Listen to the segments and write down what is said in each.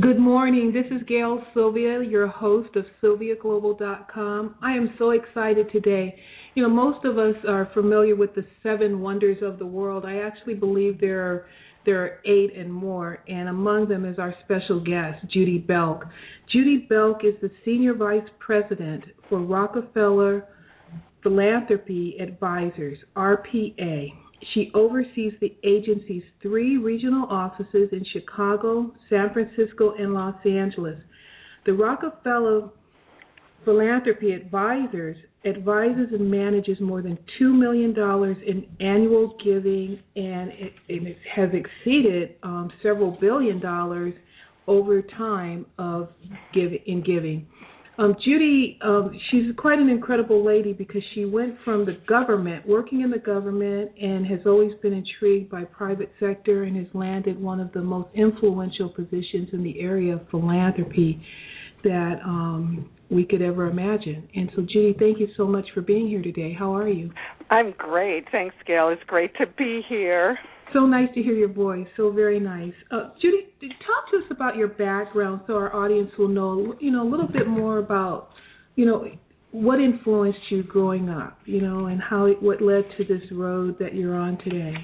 Good morning. This is Gail Sylvia, your host of SylviaGlobal.com. I am so excited today. You know, most of us are familiar with the seven wonders of the world. I actually believe there are there are eight and more, and among them is our special guest, Judy Belk. Judy Belk is the Senior Vice President for Rockefeller Philanthropy Advisors, RPA. She oversees the agency's three regional offices in Chicago, San Francisco, and Los Angeles. The Rockefeller Philanthropy Advisors advises and manages more than $2 million in annual giving, and it, it has exceeded um, several billion dollars over time of give, in giving. Um, Judy, um, she's quite an incredible lady because she went from the government, working in the government, and has always been intrigued by private sector and has landed one of the most influential positions in the area of philanthropy that um, we could ever imagine. And so, Judy, thank you so much for being here today. How are you? I'm great. Thanks, Gail. It's great to be here. So nice to hear your voice. So very nice. Uh, Judy, talk to us about your background so our audience will know, you know, a little bit more about, you know, what influenced you growing up, you know, and how what led to this road that you're on today.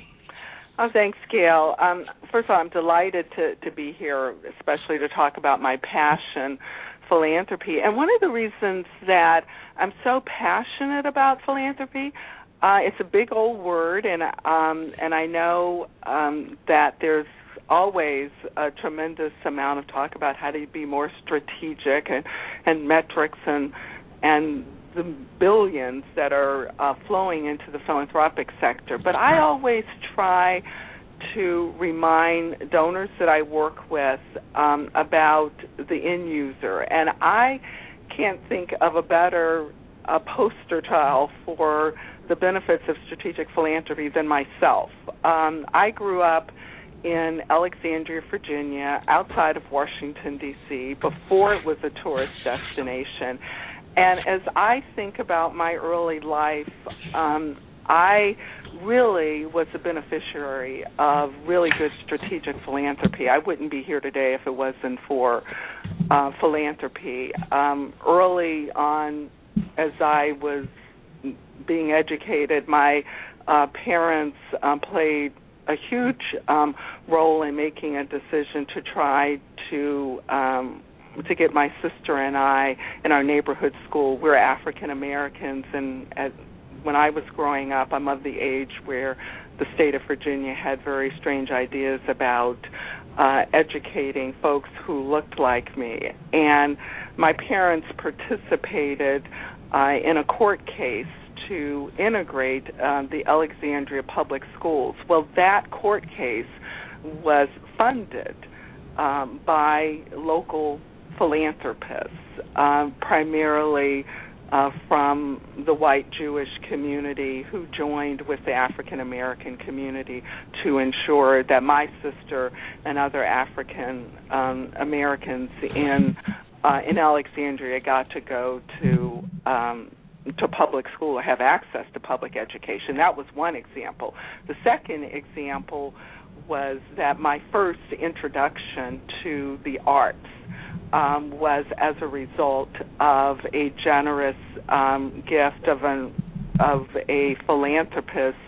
Oh, thanks, Gail. Um, first of all, I'm delighted to to be here, especially to talk about my passion, philanthropy. And one of the reasons that I'm so passionate about philanthropy, uh, it's a big old word, and um, and I know um, that there's always a tremendous amount of talk about how to be more strategic and, and metrics and and the billions that are uh, flowing into the philanthropic sector. But I always try to remind donors that I work with um, about the end user, and I can't think of a better uh, poster child for the benefits of strategic philanthropy than myself. Um, I grew up in Alexandria, Virginia, outside of Washington, D.C., before it was a tourist destination. And as I think about my early life, um, I really was a beneficiary of really good strategic philanthropy. I wouldn't be here today if it wasn't for uh, philanthropy. Um, early on, as I was being educated, my uh, parents um, played a huge um, role in making a decision to try to um, to get my sister and I in our neighborhood school. We're African Americans, and at, when I was growing up, I'm of the age where the state of Virginia had very strange ideas about uh, educating folks who looked like me. And my parents participated uh, in a court case to integrate um, the Alexandria Public Schools. Well, that court case was funded um, by local philanthropists, uh, primarily uh, from the white Jewish community who joined with the African American community to ensure that my sister and other African um, Americans in uh, in Alexandria got to go to um, to public school or have access to public education. That was one example. The second example was that my first introduction to the arts um, was as a result of a generous um, gift of an of a philanthropist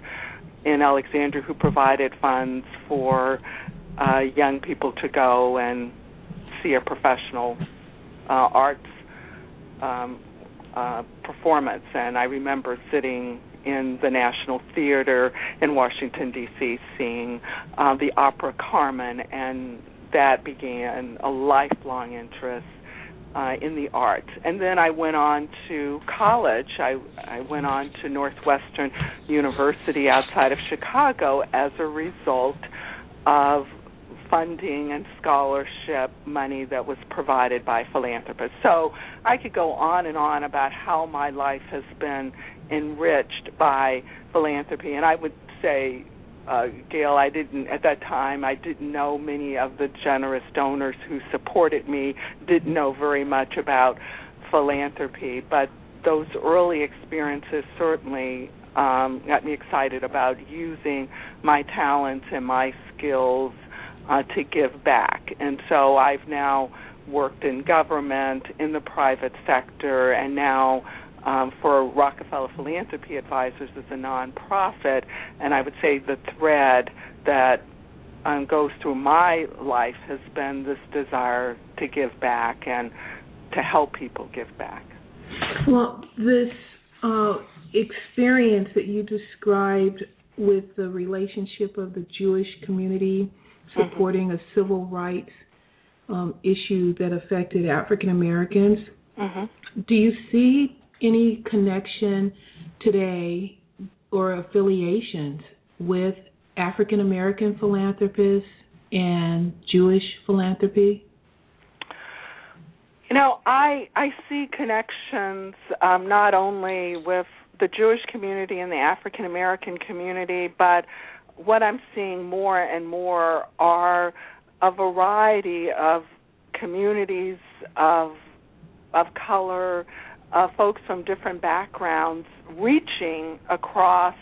in Alexandria who provided funds for uh, young people to go and see a professional arts um, uh, performance, and I remember sitting in the National Theater in Washington D.C. seeing uh, the opera Carmen, and that began a lifelong interest uh, in the arts. And then I went on to college. I I went on to Northwestern University outside of Chicago as a result of funding and scholarship money that was provided by philanthropists. So I could go on and on about how my life has been enriched by philanthropy, and I would say uh, Gail, I didn't at that time. I didn't know many of the generous donors who supported me. Didn't know very much about philanthropy, but those early experiences certainly um, got me excited about using my talents and my skills uh, to give back. And so I've now worked in government, in the private sector, and now um, for Rockefeller Philanthropy Advisors as a nonprofit. And I would say the thread that um, goes through my life has been this desire to give back and to help people give back. Well, this uh, experience that you described with the relationship of the Jewish community Supporting a civil rights um, issue that affected African Americans, Mm-hmm. do you see any connection today or affiliations with African American philanthropists and Jewish philanthropy? You know, I I see connections um, not only with the Jewish community and the African American community, but what I'm seeing more and more are a variety of communities of of color, uh, folks from different backgrounds reaching across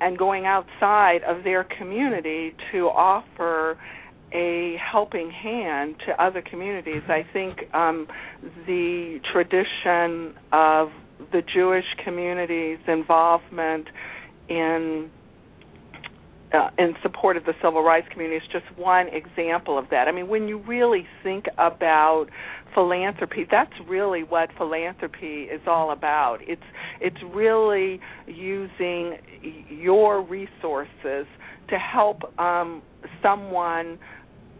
and going outside of their community to offer a helping hand to other communities. I think um, the tradition of the Jewish community's involvement in uh, in support of the civil rights community is just one example of that. I mean, when you really think about philanthropy, that's really what philanthropy is all about. It's it's really using your resources to help um, someone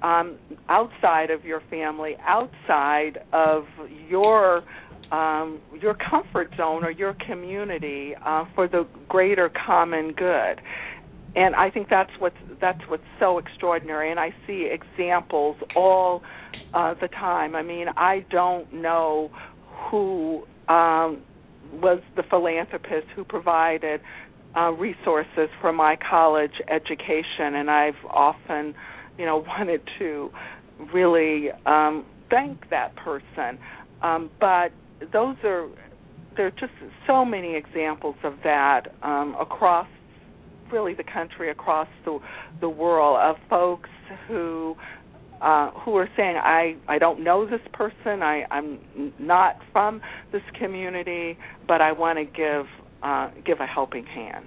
um, outside of your family, outside of your um, your comfort zone or your community uh, for the greater common good and I think that's what's that's what's so extraordinary. And I see examples all uh, the time. I mean, I don't know who um, was the philanthropist who provided uh, resources for my college education, and I've often, you know, wanted to really um, thank that person. Um, but those are there are just so many examples of that um, across really the country across the the world of folks who uh, who are saying I I don't know this person I I'm not from this community but I want to give uh, give a helping hand.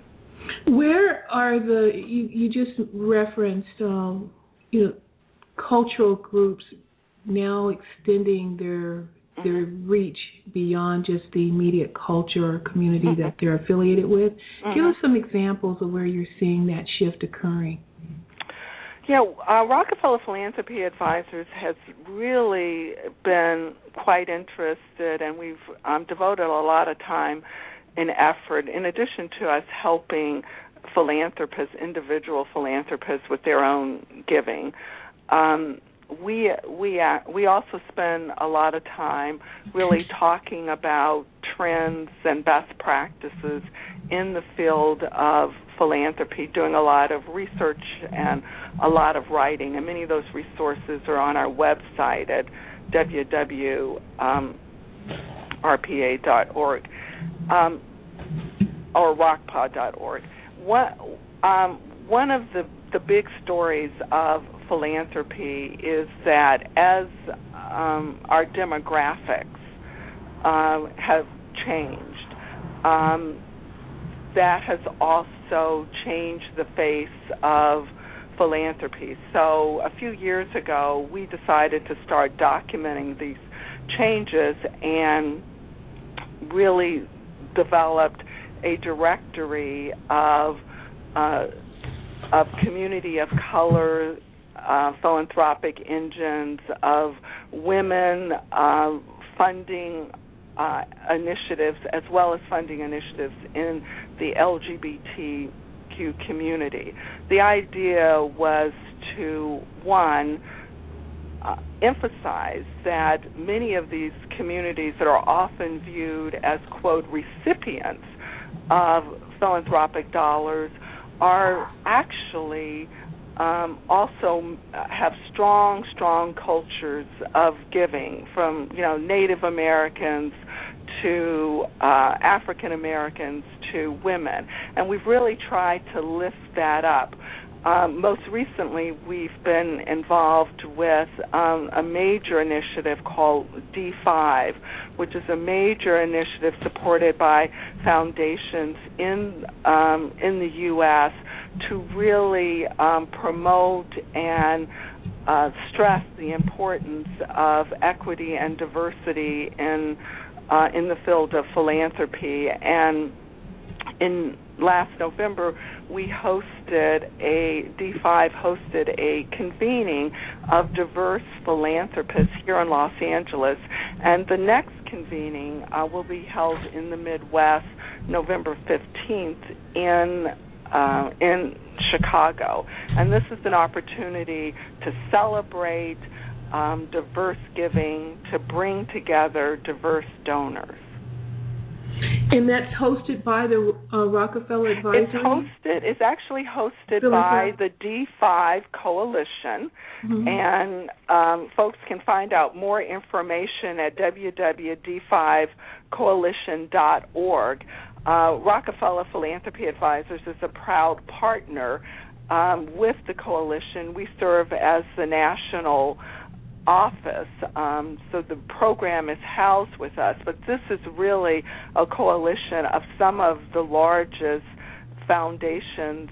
Where are the you you just referenced um, you know cultural groups now extending their their reach beyond just the immediate culture or community Mm-hmm. that they're affiliated with. Give us some examples of where you're seeing that shift occurring. Yeah, uh, Rockefeller Philanthropy Advisors has really been quite interested, and we've um, devoted a lot of time and effort, in addition to us helping philanthropists, individual philanthropists, with their own giving. Um, we we uh, we also spend a lot of time really talking about trends and best practices in the field of philanthropy, doing a lot of research and a lot of writing, and many of those resources are on our website at www.rpa.org um, or rockpa.org. One um, one of the the big stories of philanthropy is that as um, our demographics uh, have changed, um, that has also changed the face of philanthropy. So a few years ago, we decided to start documenting these changes and really developed a directory of uh, of community of color uh, philanthropic engines of women uh, funding uh, initiatives as well as funding initiatives in the LGBTQ community. The idea was to one uh, emphasize that many of these communities that are often viewed as quote recipients of philanthropic dollars are actually um, also have strong, strong cultures of giving, from you know Native Americans to uh, African Americans to women, and we've really tried to lift that up. Um, most recently, we've been involved with um, a major initiative called D5, which is a major initiative supported by foundations in um, in the U.S. to really um, promote and uh, stress the importance of equity and diversity in uh, in the field of philanthropy. And in last November, we hosted a D5 hosted a convening of diverse philanthropists here in Los Angeles, and the next convening uh, will be held in the Midwest, November 15th in uh, in Chicago, and this is an opportunity to celebrate um, diverse giving, to bring together diverse donors. And that's hosted by the uh, Rockefeller Advisory. It's hosted. It's actually hosted by the D5 Coalition, mm-hmm. and um, folks can find out more information at www.d5coalition.org. Uh, Rockefeller Philanthropy Advisors is a proud partner um, with the coalition. We serve as the national office. Um, so the program is housed with us, but this is really a coalition of some of the largest foundations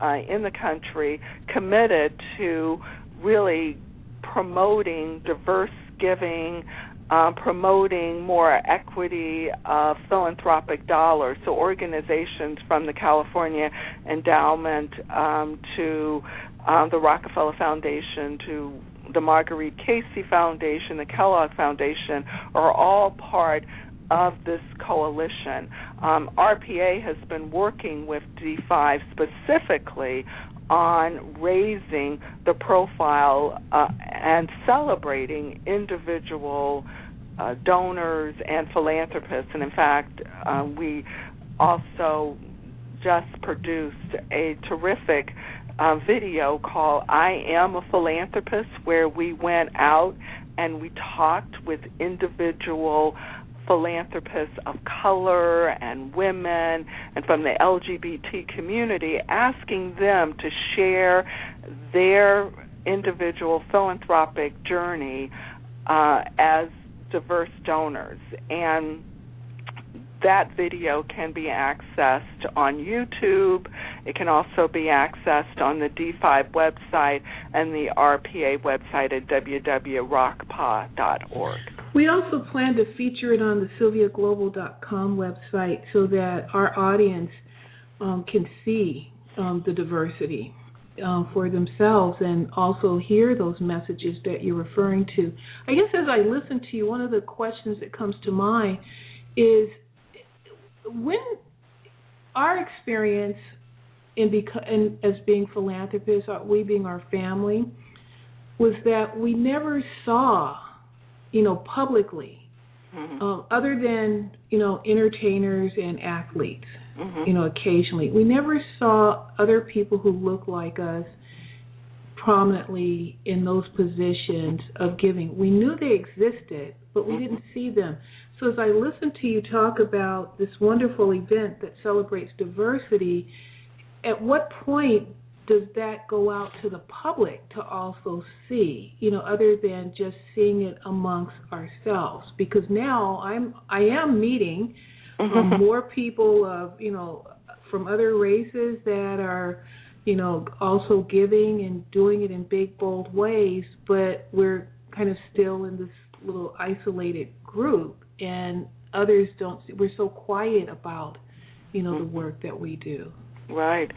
uh, in the country committed to really promoting diverse giving, uh, promoting more equity of philanthropic dollars. So organizations from the California Endowment um, to um, the Rockefeller Foundation to the Marguerite Casey Foundation, the Kellogg Foundation are all part of this coalition. Um, RPA has been working with D5 specifically on raising the profile uh, and celebrating individual uh, donors and philanthropists. And in fact, uh, we also just produced a terrific uh, video called I Am a Philanthropist, where we went out and we talked with individual philanthropists of color and women and from the LGBT community, asking them to share their individual philanthropic journey uh, as diverse donors. And that video can be accessed on YouTube. It can also be accessed on the D5 website and the RPA website at www.rockpa.org. We also plan to feature it on the sylviaglobal.com website so that our audience um, can see um, the diversity uh, for themselves and also hear those messages that you're referring to. I guess as I listen to you, one of the questions that comes to mind is when our experience in, beca- in as being philanthropists, uh, we being our family, was that we never saw, you know, publicly, mm-hmm. uh, other than you know entertainers and athletes, mm-hmm. you know, occasionally, we never saw other people who look like us prominently in those positions of giving. We knew they existed, but we mm-hmm. didn't see them. So as I listen to you talk about this wonderful event that celebrates diversity, at what point does that go out to the public to also see, you know, other than just seeing it amongst ourselves? Because now I'm I am meeting mm-hmm. more people of, you know, from other races that are, you know, also giving and doing it in big bold ways, but we're kind of still in this little isolated group and others don't. See, we're so quiet about, you know, the work that we do. Right.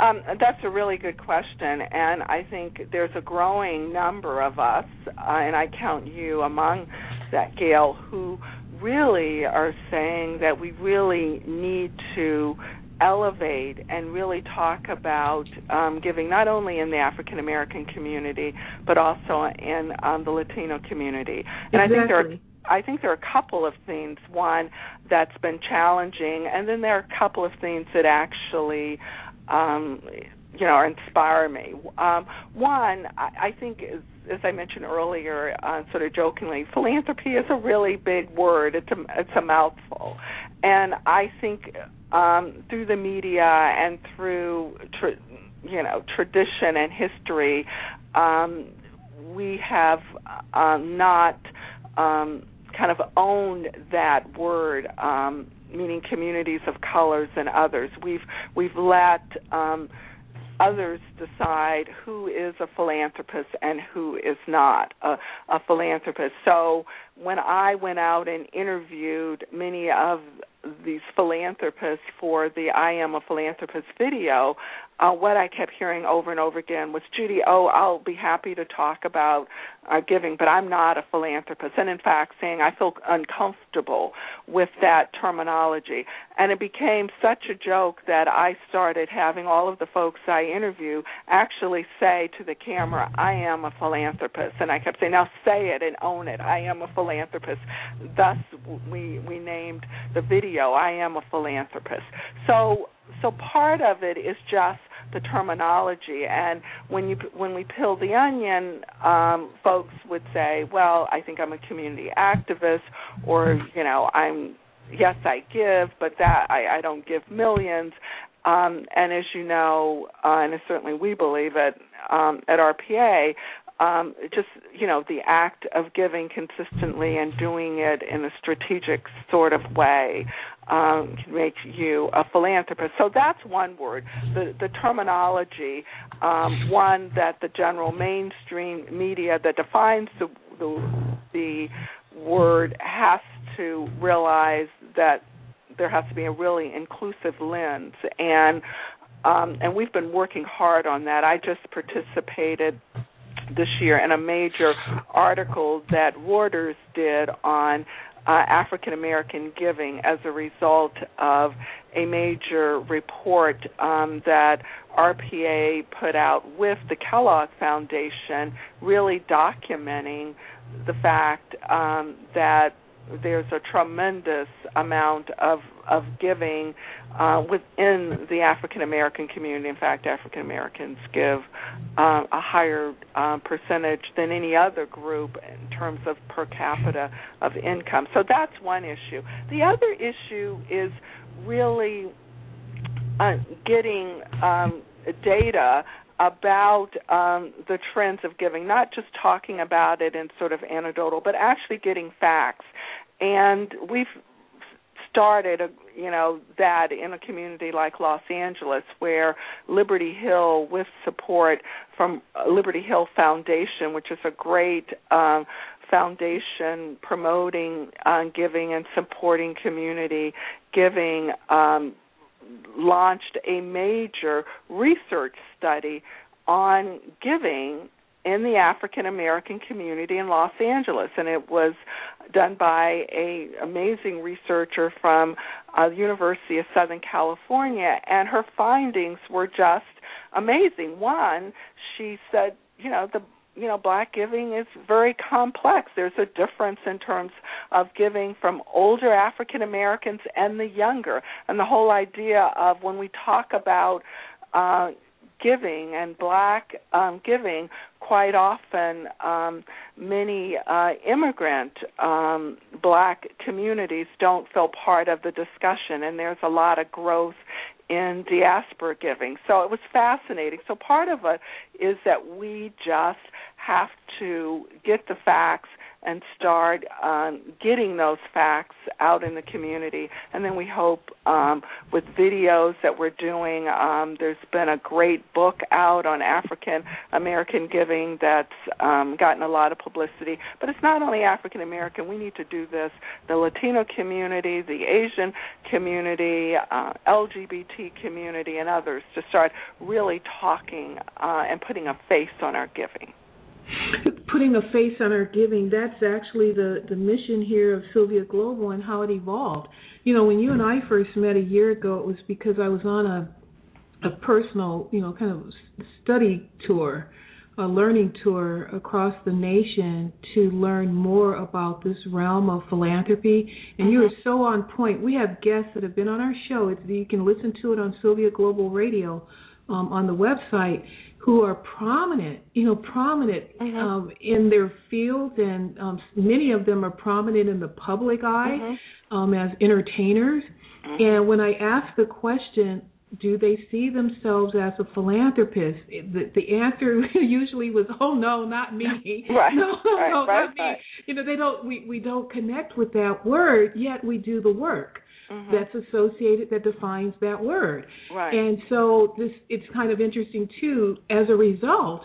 Um, that's a really good question, and I think there's a growing number of us, uh, and I count you among that, Gail, who really are saying that we really need to elevate and really talk about um, giving not only in the African American community but also in um, the Latino community. And exactly. I think there are I think there are a couple of things. One that's been challenging, and then there are a couple of things that actually, um, you know, inspire me. Um, one, I, I think, is, as I mentioned earlier, uh, sort of jokingly, philanthropy is a really big word. It's a it's a mouthful, and I think um, through the media and through you know tradition and history, um, we have uh, not um, kind of owned that word, um, meaning communities of colors and others. We've we've let um, others decide who is a philanthropist and who is not a, a philanthropist. So when I went out and interviewed many of these philanthropists for the I Am a Philanthropist video, uh, what I kept hearing over and over again was, Judy, oh, I'll be happy to talk about uh, giving, but I'm not a philanthropist. And in fact, saying I feel uncomfortable with that terminology. And it became such a joke that I started having all of the folks I interview actually say to the camera, I am a philanthropist. And I kept saying, now say it and own it. I am a philanthropist. Thus, we, we named the video, I am a philanthropist. So, so part of it is just the terminology. And when you when we peel the onion, um, folks would say, "Well, I think I'm a community activist," or you know, "I'm yes, I give, but that I, I don't give millions. Um, and as you know, uh, and certainly we believe it um, at RPA, um, just you know the act of giving consistently and doing it in a strategic sort of way um, can make you a philanthropist. So that's one word. The the terminology, um, one that the general mainstream media that defines the the, the word has to realize that there has to be a really inclusive lens and um, and we've been working hard on that. I just participated this year in a major article that Warders did on uh, African American giving as a result of a major report um, that RPA put out with the Kellogg Foundation, really documenting the fact um, that there's a tremendous amount of of giving uh, within the African American community. In fact, African Americans give uh, a higher uh, percentage than any other group in terms of per capita of income. So that's one issue. The other issue is really uh, getting um, data about um, the trends of giving, not just talking about it in sort of anecdotal, but actually getting facts. And we've started, a you know, that in a community like Los Angeles, where Liberty Hill, with support from Liberty Hill Foundation, which is a great um, foundation promoting uh, giving and supporting community giving, um, launched a major research study on giving in the African American community in Los Angeles, and it was done by a amazing researcher from uh, the University of Southern California, and her findings were just amazing. One, she said, you know, the you know black giving is very complex there's a difference in terms of giving from older african americans and the younger and the whole idea of when we talk about uh giving and black um, giving, quite often um, many uh, immigrant um, black communities don't feel part of the discussion, and there's a lot of growth in diaspora giving. So it was fascinating. So part of it is that we just have to get the facts and start um, getting those facts out in the community. And then we hope um, with videos that we're doing, um, there's been a great book out on African American giving that's um, gotten a lot of publicity. But it's not only African American. We need to do this. The Latino community, the Asian community, uh, LGBT community, and others to start really talking uh, and putting a face on our giving putting a face on our giving that's actually the the mission here of Sylvia Global and how it evolved. You know when you and I first met a year ago it was because I was on a a personal you know kind of study tour a learning tour across the nation to learn more about this realm of philanthropy. And you are so on point. We have guests that have been on our show. It's you can listen to it on Sylvia Global Radio um, on the website who are prominent, you know, prominent mm-hmm. um, in their field, and um, many of them are prominent in the public eye mm-hmm. um, as entertainers. Mm-hmm. And when I ask the question, do they see themselves as a philanthropist? The, the answer usually was, "Oh no, not me. right. No, right. no, right. not me." You know, they don't. We we don't connect with that word, yet we do the work mm-hmm. that's associated that defines that word. Right. And so this it's kind of interesting too. As a result,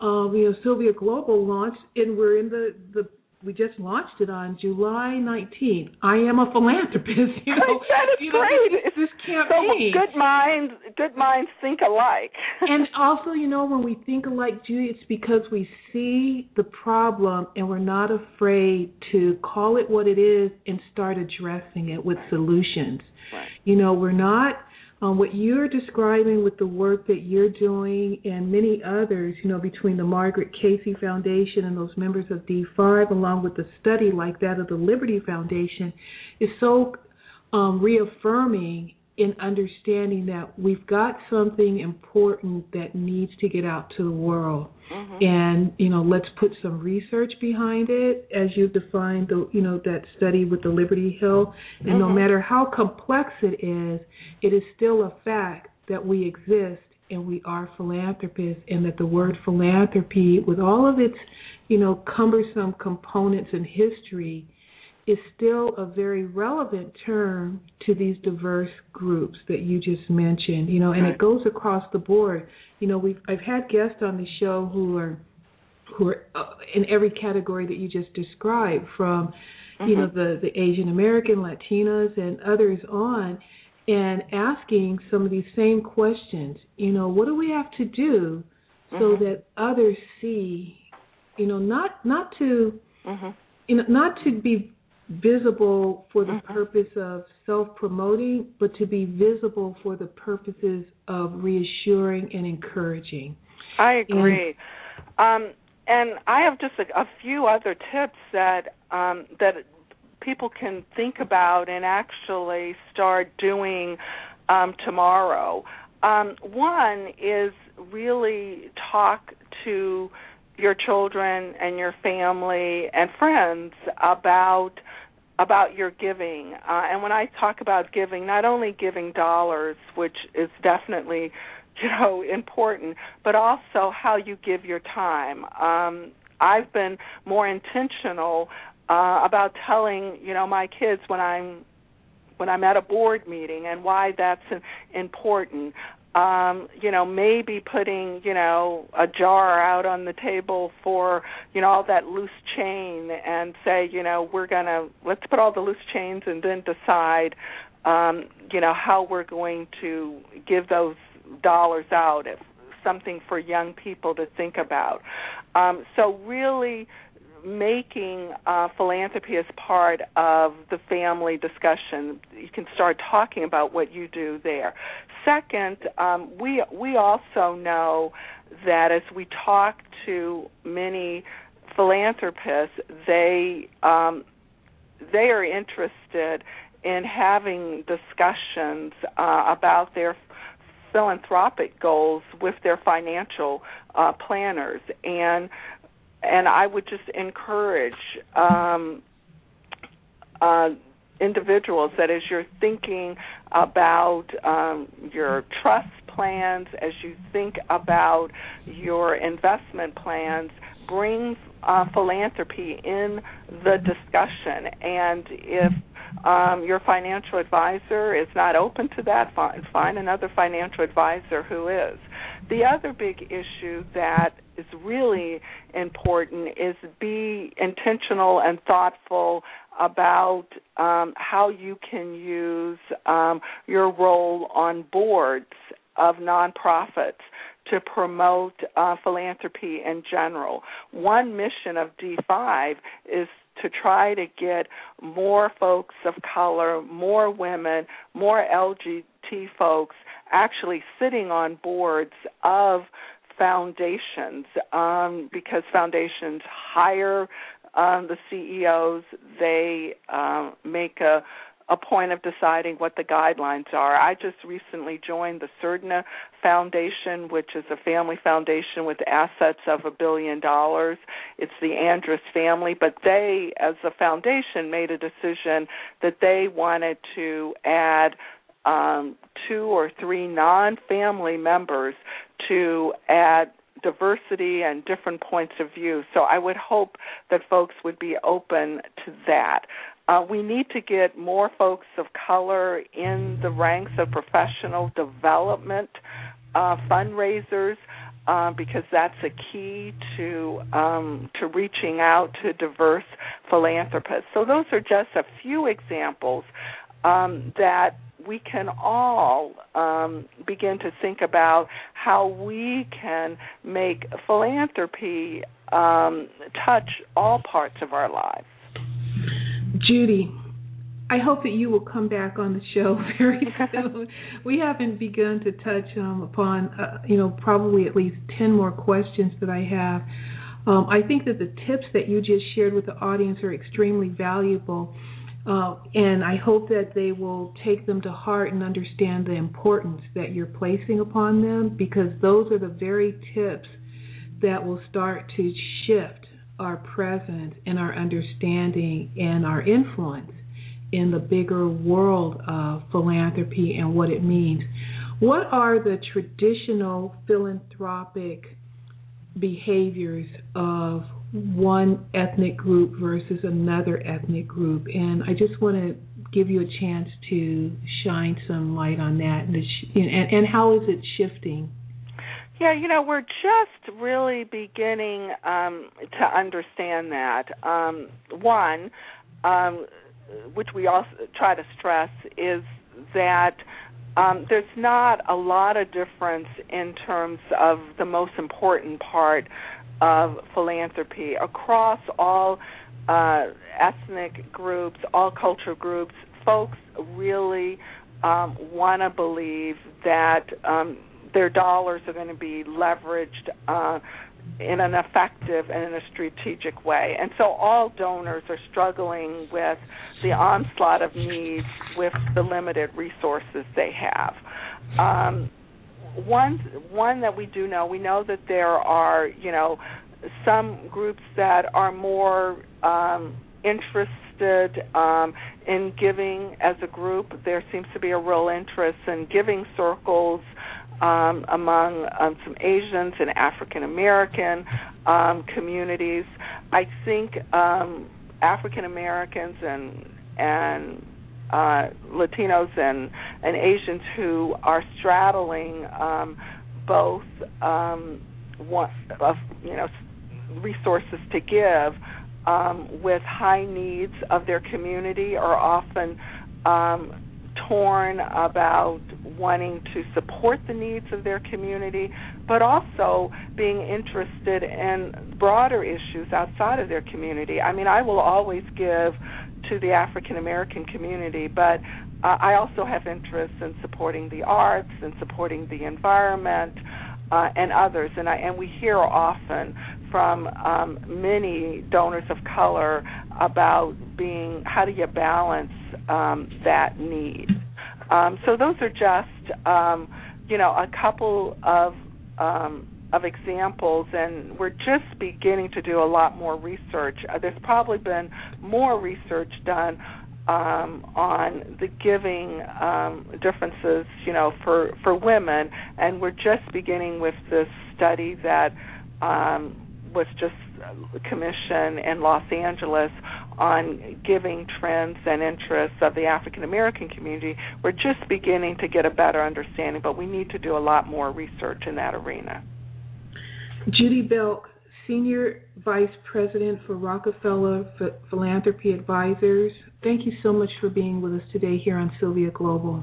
um, you know, Sylvia Global launched, and we're in the the we just launched it on July 19th. I am a philanthropist. You know, that is you great. Know, it's this campaign. So good minds, good minds think alike. and also, you know, when we think alike, Judy, it's because we see the problem and we're not afraid to call it what it is and start addressing it with solutions. Right. You know, we're not um, what you're describing with the work that you're doing and many others, you know, between the Margaret Casey Foundation and those members of D5, along with the study like that of the Liberty Foundation, is so um, reaffirming in understanding that we've got something important that needs to get out to the world. Mm-hmm. And, you know, let's put some research behind it as you've defined the you know, that study with the Liberty Hill. And mm-hmm. no matter how complex it is, it is still a fact that we exist and we are philanthropists and that the word philanthropy with all of its, you know, cumbersome components and history is still a very relevant term to these diverse groups that you just mentioned, you know, and right. it goes across the board. You know, we've I've had guests on the show who are who are uh, in every category that you just described, from mm-hmm. you know the the Asian American, Latinas, and others on, and asking some of these same questions. You know, what do we have to do so mm-hmm. that others see? You know, not not to mm-hmm. you know not to be visible for the mm-hmm. purpose of self promoting, but to be visible for the purposes of reassuring and encouraging. I agree. And, um, and I have just a, a few other tips that um, that people can think about and actually start doing um, tomorrow. Um, one is really talk to your children and your family and friends about about your giving. Uh, and when I talk about giving, not only giving dollars, which is definitely you know important, but also how you give your time. Um, I've been more intentional uh, about telling you know my kids when I'm when I'm at a board meeting and why that's important um you know maybe putting you know a jar out on the table for you know all that loose chain and say you know we're going to let's put all the loose chains and then decide um you know how we're going to give those dollars out if something for young people to think about um so really making uh, philanthropy as part of the family discussion. You can start talking about what you do there. Second, um, we we also know that as we talk to many philanthropists, they um, they are interested in having discussions uh, about their philanthropic goals with their financial uh, planners. And and I would just encourage um, uh, individuals that as you're thinking about um, your trust plans, as you think about your investment plans, bring uh, philanthropy in the discussion. And if um, your financial advisor is not open to that, find, find another financial advisor who is. The other big issue that is really important is be intentional and thoughtful about um, how you can use um, your role on boards of nonprofits to promote uh, philanthropy in general. One mission of D5 is to try to get more folks of color, more women, more LGBT folks actually sitting on boards of foundations um, because foundations hire um, the CEOs, they um, make a a point of deciding what the guidelines are. I just recently joined the Surdna Foundation, which is a family foundation with assets of a billion dollars. It's the Andrus family, but they, as a foundation, made a decision that they wanted to add um, two or three non family members to add diversity and different points of view. So I would hope that folks would be open to that. Uh, we need to get more folks of color in the ranks of professional development uh, fundraisers uh, because that's a key to um, to reaching out to diverse philanthropists. So those are just a few examples um, that we can all um, begin to think about how we can make philanthropy um, touch all parts of our lives. Judy, I hope that you will come back on the show very soon. we haven't begun to touch um, upon, uh, you know, probably at least 10 more questions that I have. Um, I think that the tips that you just shared with the audience are extremely valuable. Uh, and I hope that they will take them to heart and understand the importance that you're placing upon them because those are the very tips that will start to shift our presence and our understanding and our influence in the bigger world of philanthropy and what it means. What are the traditional philanthropic behaviors of one ethnic group versus another ethnic group? And I just want to give you a chance to shine some light on that and, and, and how is it shifting? Yeah, you know, we're just really beginning um, to understand that. Um, one, um, which we also try to stress, is that um, there's not a lot of difference in terms of the most important part of philanthropy across all uh, ethnic groups, all cultural groups. Folks really um, want to believe that um, their dollars are going to be leveraged uh, in an effective and in a strategic way. And so all donors are struggling with the onslaught of needs with the limited resources they have. Um, one one that we do know, we know that there are, you know, some groups that are more um, interested um, in giving as a group. There seems to be a real interest in giving circles um, among um, some Asians and African American um, communities. I think um, African Americans and and uh, Latinos and and Asians who are straddling um, both um, you know resources to give um, with high needs of their community are often um, torn about wanting to support the needs of their community, but also being interested in broader issues outside of their community. I mean, I will always give to the African American community, but uh, I also have interest in supporting the arts and supporting the environment uh, and others. And I and we hear often from um, many donors of color about being how do you balance um, that need. Um, so those are just um, you know a couple of um, of examples, and we're just beginning to do a lot more research. Uh, there's probably been more research done um, on the giving um, differences, you know, for for women, and we're just beginning with this study that um, was just commission in Los Angeles on giving trends and interests of the African American community. We're just beginning to get a better understanding, but we need to do a lot more research in that arena. Judy Belk, Senior Vice President for Rockefeller Philanthropy Advisors. Thank you so much for being with us today here on Sylvia Global.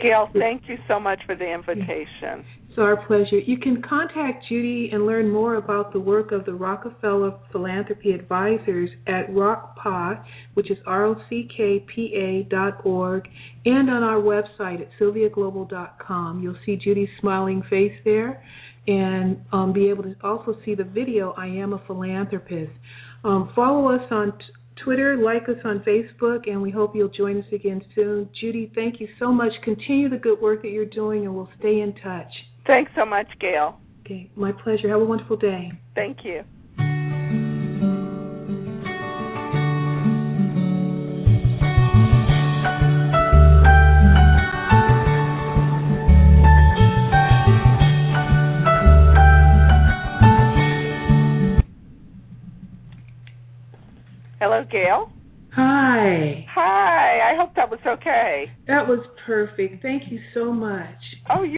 Gail, thank you so much for the invitation. It's our pleasure. You can contact Judy and learn more about the work of the Rockefeller Philanthropy Advisors at ROCKPA, which is R-O-C-K-P-A dot org, and on our website at sylviaglobal.com. You'll see Judy's smiling face there and um, be able to also see the video, I Am a Philanthropist. Um, follow us on t- Twitter, like us on Facebook, and we hope you'll join us again soon. Judy, thank you so much. Continue the good work that you're doing, and we'll stay in touch. Thanks so much, Gail. Okay, my pleasure. Have a wonderful day. Thank you. Hello, Gail. Hi. Hi. I hope that was okay. That was perfect. Thank you so much. Oh, you.